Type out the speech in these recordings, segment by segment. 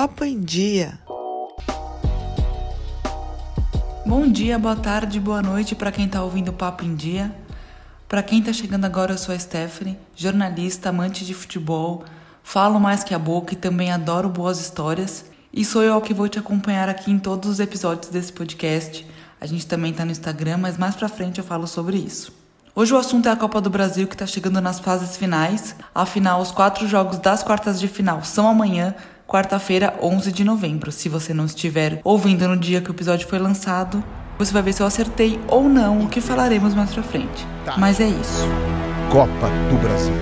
Papo em Dia. Bom dia, boa tarde, boa noite para quem está ouvindo o Papo em Dia. Para quem está chegando agora, eu sou a Stephanie, jornalista, amante de futebol, falo mais que a boca e também adoro boas histórias. E sou eu que vou te acompanhar aqui em todos os episódios desse podcast. A gente também está no Instagram, mas mais para frente eu falo sobre isso. Hoje o assunto é a Copa do Brasil que está chegando nas fases finais. Afinal, os quatro jogos das quartas de final são amanhã quarta-feira, 11 de novembro. Se você não estiver ouvindo no dia que o episódio foi lançado, você vai ver se eu acertei ou não o que falaremos mais pra frente. Tá. Mas é isso. Copa do Brasil.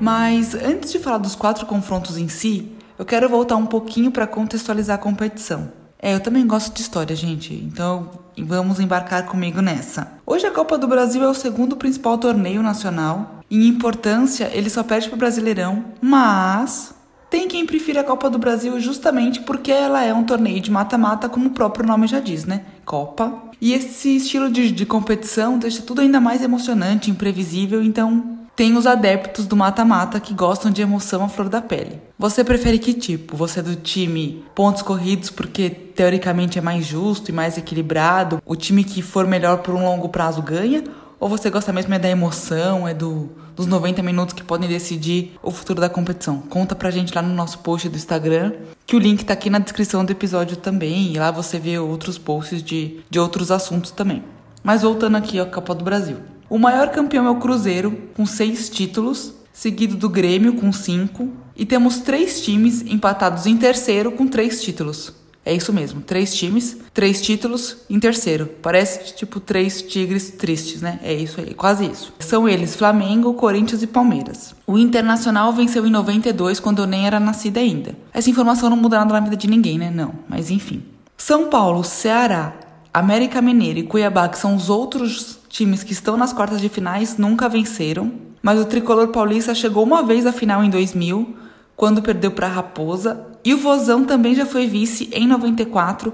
Mas antes de falar dos quatro confrontos em si, eu quero voltar um pouquinho para contextualizar a competição. É, eu também gosto de história, gente, então vamos embarcar comigo nessa. Hoje a Copa do Brasil é o segundo principal torneio nacional em importância, ele só perde para o Brasileirão, mas tem quem prefira a Copa do Brasil justamente porque ela é um torneio de mata-mata, como o próprio nome já diz, né? Copa. E esse estilo de, de competição deixa tudo ainda mais emocionante, imprevisível, então tem os adeptos do mata-mata que gostam de emoção à flor da pele. Você prefere que tipo? Você é do time pontos corridos porque teoricamente é mais justo e mais equilibrado? O time que for melhor por um longo prazo ganha? Ou você gosta mesmo é da emoção, é do, dos 90 minutos que podem decidir o futuro da competição? Conta pra gente lá no nosso post do Instagram, que o link tá aqui na descrição do episódio também, e lá você vê outros posts de, de outros assuntos também. Mas voltando aqui ao Copa do Brasil. O maior campeão é o Cruzeiro, com seis títulos, seguido do Grêmio, com cinco, e temos três times empatados em terceiro, com três títulos. É isso mesmo, três times, três títulos em terceiro. Parece tipo três tigres tristes, né? É isso aí, quase isso. São eles Flamengo, Corinthians e Palmeiras. O Internacional venceu em 92, quando eu nem era nascida ainda. Essa informação não muda nada na vida de ninguém, né? Não, mas enfim. São Paulo, Ceará, América Mineiro e Cuiabá, que são os outros times que estão nas quartas de finais, nunca venceram. Mas o tricolor paulista chegou uma vez à final em 2000, quando perdeu para Raposa, e o Vozão também já foi vice em 94,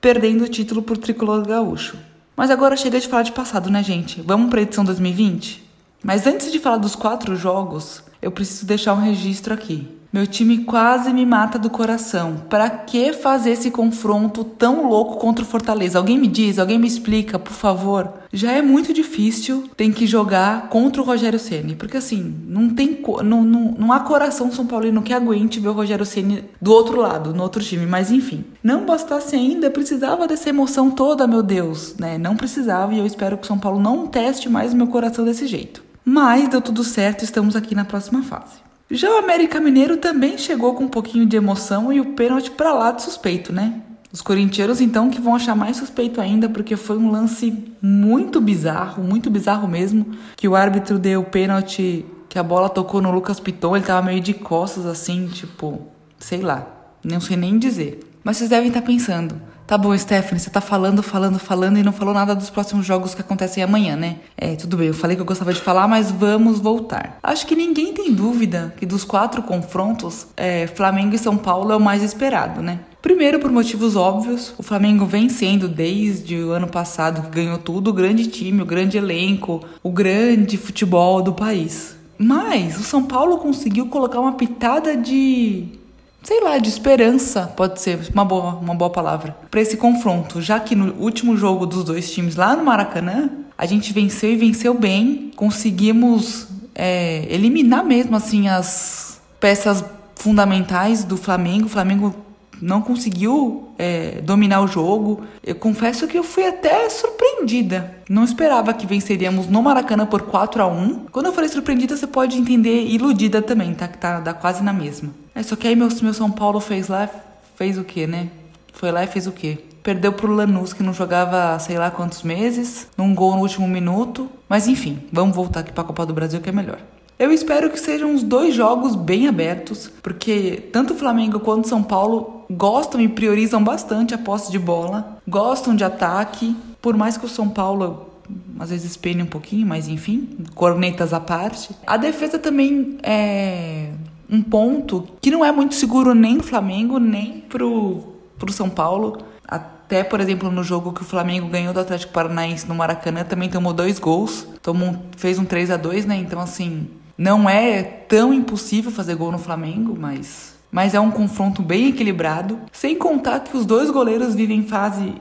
perdendo o título por tricolor gaúcho. Mas agora chega de falar de passado, né, gente? Vamos para a edição 2020? Mas antes de falar dos quatro jogos, eu preciso deixar um registro aqui. Meu time quase me mata do coração. Para que fazer esse confronto tão louco contra o Fortaleza? Alguém me diz, alguém me explica, por favor. Já é muito difícil tem que jogar contra o Rogério Ceni, porque assim, não tem não, não, não há coração São Paulino que aguente ver o Rogério Ceni do outro lado, no outro time, mas enfim. Não bastasse ainda, precisava dessa emoção toda, meu Deus, né? Não precisava e eu espero que o São Paulo não teste mais o meu coração desse jeito. Mas deu tudo certo, estamos aqui na próxima fase. Já o América Mineiro também chegou com um pouquinho de emoção e o pênalti para lá de suspeito, né? Os corintianos então que vão achar mais suspeito ainda porque foi um lance muito bizarro, muito bizarro mesmo, que o árbitro deu o pênalti que a bola tocou no Lucas Piton, ele tava meio de costas assim, tipo, sei lá, não sei nem dizer. Mas vocês devem estar pensando, Tá bom, Stephanie, você tá falando, falando, falando e não falou nada dos próximos jogos que acontecem amanhã, né? É, tudo bem, eu falei que eu gostava de falar, mas vamos voltar. Acho que ninguém tem dúvida que dos quatro confrontos, é, Flamengo e São Paulo é o mais esperado, né? Primeiro, por motivos óbvios, o Flamengo vem sendo desde o ano passado que ganhou tudo o grande time, o grande elenco, o grande futebol do país. Mas o São Paulo conseguiu colocar uma pitada de sei lá, de esperança, pode ser uma boa, uma boa palavra, para esse confronto, já que no último jogo dos dois times lá no Maracanã, a gente venceu e venceu bem, conseguimos é, eliminar mesmo assim as peças fundamentais do Flamengo. O Flamengo não conseguiu é, dominar o jogo. Eu confesso que eu fui até surpreendida. Não esperava que venceríamos no Maracanã por 4 a 1 Quando eu falei surpreendida, você pode entender iludida também, tá? Que tá dá quase na mesma. É, só que aí meu, meu São Paulo fez lá, fez o quê, né? Foi lá e fez o quê? Perdeu pro Lanús, que não jogava sei lá quantos meses, num gol no último minuto. Mas enfim, vamos voltar aqui pra Copa do Brasil que é melhor. Eu espero que sejam uns dois jogos bem abertos, porque tanto o Flamengo quanto o São Paulo gostam e priorizam bastante a posse de bola, gostam de ataque, por mais que o São Paulo às vezes pene um pouquinho, mas enfim, cornetas à parte. A defesa também é um ponto que não é muito seguro nem pro Flamengo, nem pro, pro São Paulo. Até, por exemplo, no jogo que o Flamengo ganhou do Atlético Paranaense no Maracanã, também tomou dois gols, tomou, fez um 3 a 2 né? Então, assim, não é tão impossível fazer gol no Flamengo, mas mas é um confronto bem equilibrado, sem contar que os dois goleiros vivem fase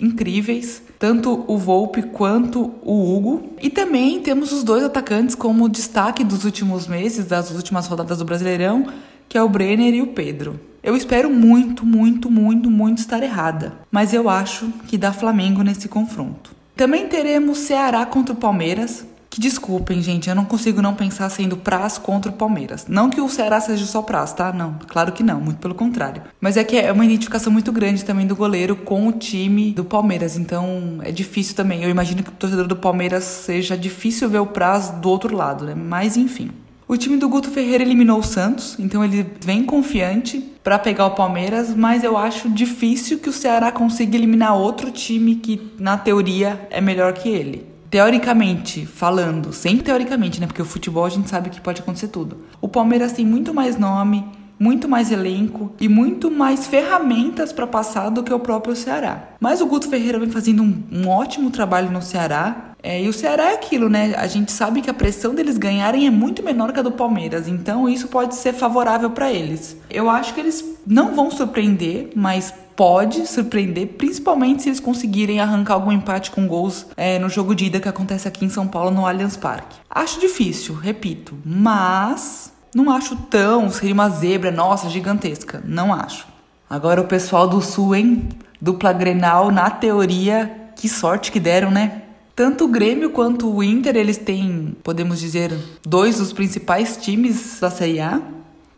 incríveis, tanto o Volpe quanto o Hugo. E também temos os dois atacantes como destaque dos últimos meses, das últimas rodadas do Brasileirão, que é o Brenner e o Pedro. Eu espero muito, muito, muito, muito estar errada, mas eu acho que dá Flamengo nesse confronto. Também teremos Ceará contra o Palmeiras, que desculpem, gente, eu não consigo não pensar sendo Praz contra o Palmeiras. Não que o Ceará seja só Praz, tá? Não, claro que não, muito pelo contrário. Mas é que é uma identificação muito grande também do goleiro com o time do Palmeiras, então é difícil também. Eu imagino que o torcedor do Palmeiras seja difícil ver o Praz do outro lado, né? Mas enfim. O time do Guto Ferreira eliminou o Santos, então ele vem confiante para pegar o Palmeiras, mas eu acho difícil que o Ceará consiga eliminar outro time que, na teoria, é melhor que ele teoricamente falando, sempre teoricamente, né? Porque o futebol a gente sabe que pode acontecer tudo. O Palmeiras tem muito mais nome, muito mais elenco e muito mais ferramentas para passar do que o próprio Ceará. Mas o Guto Ferreira vem fazendo um, um ótimo trabalho no Ceará. É, e o Ceará é aquilo, né? A gente sabe que a pressão deles ganharem é muito menor que a do Palmeiras, então isso pode ser favorável para eles. Eu acho que eles não vão surpreender, mas pode surpreender, principalmente se eles conseguirem arrancar algum empate com gols é, no jogo de ida que acontece aqui em São Paulo no Allianz Parque. Acho difícil, repito, mas não acho tão, seria uma zebra, nossa, gigantesca. Não acho. Agora o pessoal do Sul, hein? Dupla Grenal, na teoria, que sorte que deram, né? Tanto o Grêmio quanto o Inter, eles têm, podemos dizer, dois dos principais times da Série A.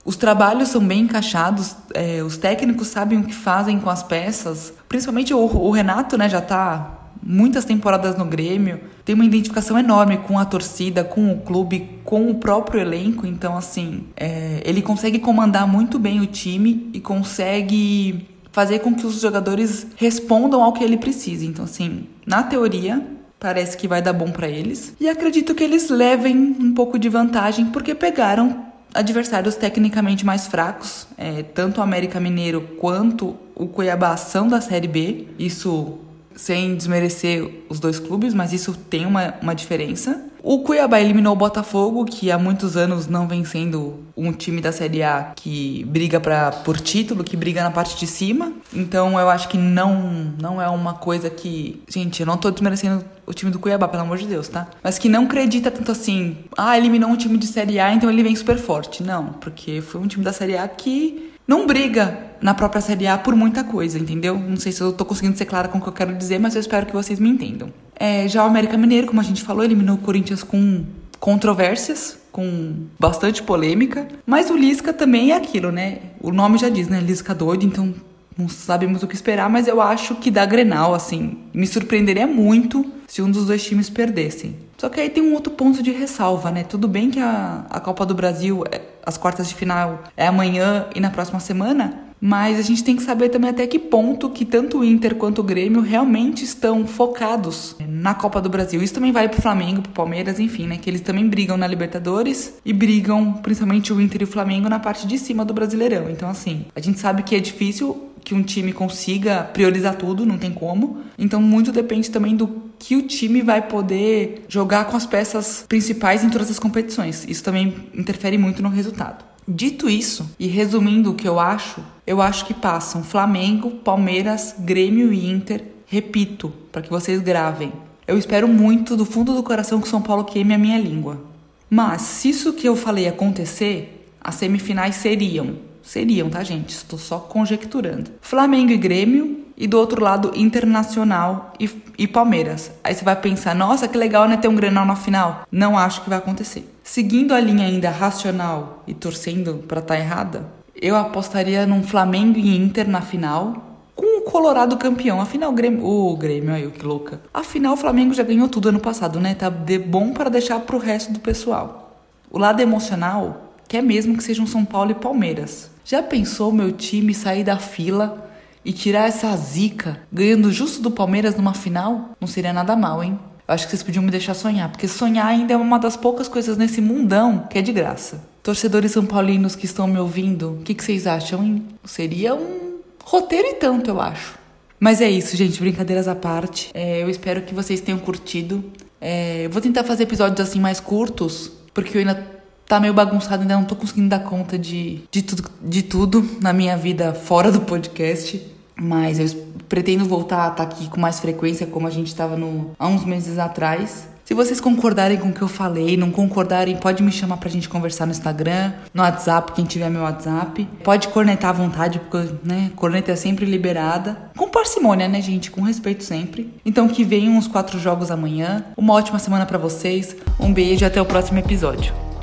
Os trabalhos são bem encaixados, é, os técnicos sabem o que fazem com as peças. Principalmente o, o Renato, né, já está muitas temporadas no Grêmio, tem uma identificação enorme com a torcida, com o clube, com o próprio elenco. Então, assim, é, ele consegue comandar muito bem o time e consegue fazer com que os jogadores respondam ao que ele precisa. Então, assim, na teoria, parece que vai dar bom para eles. E acredito que eles levem um pouco de vantagem porque pegaram adversários tecnicamente mais fracos, é, tanto o América Mineiro quanto o Cuiabá são da Série B. Isso sem desmerecer os dois clubes, mas isso tem uma, uma diferença. O Cuiabá eliminou o Botafogo, que há muitos anos não vem sendo um time da Série A que briga pra, por título, que briga na parte de cima. Então eu acho que não, não é uma coisa que. Gente, eu não tô desmerecendo o time do Cuiabá, pelo amor de Deus, tá? Mas que não acredita tanto assim. Ah, eliminou um time de Série A, então ele vem super forte. Não, porque foi um time da Série A que não briga na própria Série A por muita coisa, entendeu? Não sei se eu tô conseguindo ser clara com o que eu quero dizer, mas eu espero que vocês me entendam. É, já o América Mineiro, como a gente falou, eliminou o Corinthians com controvérsias, com bastante polêmica. Mas o Lisca também é aquilo, né? O nome já diz, né? Lisca doido, então não sabemos o que esperar, mas eu acho que dá Grenal, assim. Me surpreenderia muito se um dos dois times perdessem. Só que aí tem um outro ponto de ressalva, né? Tudo bem que a, a Copa do Brasil, é, as quartas de final, é amanhã e na próxima semana, mas a gente tem que saber também até que ponto que tanto o Inter quanto o Grêmio realmente estão focados na Copa do Brasil. Isso também vale pro Flamengo, pro Palmeiras, enfim, né? Que eles também brigam na Libertadores e brigam, principalmente o Inter e o Flamengo, na parte de cima do Brasileirão. Então, assim, a gente sabe que é difícil que um time consiga priorizar tudo, não tem como. Então, muito depende também do que o time vai poder jogar com as peças principais em todas as competições. Isso também interfere muito no resultado. Dito isso, e resumindo o que eu acho, eu acho que passam Flamengo, Palmeiras, Grêmio e Inter. Repito, para que vocês gravem. Eu espero muito do fundo do coração que São Paulo queime a minha língua. Mas se isso que eu falei acontecer, as semifinais seriam. Seriam, tá, gente? Estou só conjecturando. Flamengo e Grêmio, e do outro lado Internacional e, e Palmeiras. Aí você vai pensar, nossa, que legal, né, ter um Grenal na final. Não acho que vai acontecer. Seguindo a linha ainda racional e torcendo para estar tá errada, eu apostaria num Flamengo e Inter na final, com o Colorado campeão. Afinal, o Grêmio, o Grêmio aí, que louca. Afinal, o Flamengo já ganhou tudo ano passado, né? Tá de bom para deixar pro resto do pessoal. O lado emocional quer mesmo que sejam São Paulo e Palmeiras. Já pensou meu time sair da fila e tirar essa zica ganhando justo do Palmeiras numa final, não seria nada mal, hein? Eu acho que vocês podiam me deixar sonhar, porque sonhar ainda é uma das poucas coisas nesse mundão que é de graça. Torcedores são paulinos que estão me ouvindo, o que, que vocês acham, hein? Seria um roteiro e tanto, eu acho. Mas é isso, gente, brincadeiras à parte. É, eu espero que vocês tenham curtido. É, eu vou tentar fazer episódios assim mais curtos, porque eu ainda tá meio bagunçado, ainda não tô conseguindo dar conta de, de, tudo, de tudo na minha vida fora do podcast. Mas eu pretendo voltar a estar tá aqui com mais frequência, como a gente estava há uns meses atrás. Se vocês concordarem com o que eu falei, não concordarem, pode me chamar pra gente conversar no Instagram, no WhatsApp, quem tiver meu WhatsApp. Pode cornetar à vontade, porque, né, corneta é sempre liberada. Com parcimônia, né, gente? Com respeito sempre. Então que venham os quatro jogos amanhã. Uma ótima semana para vocês. Um beijo e até o próximo episódio.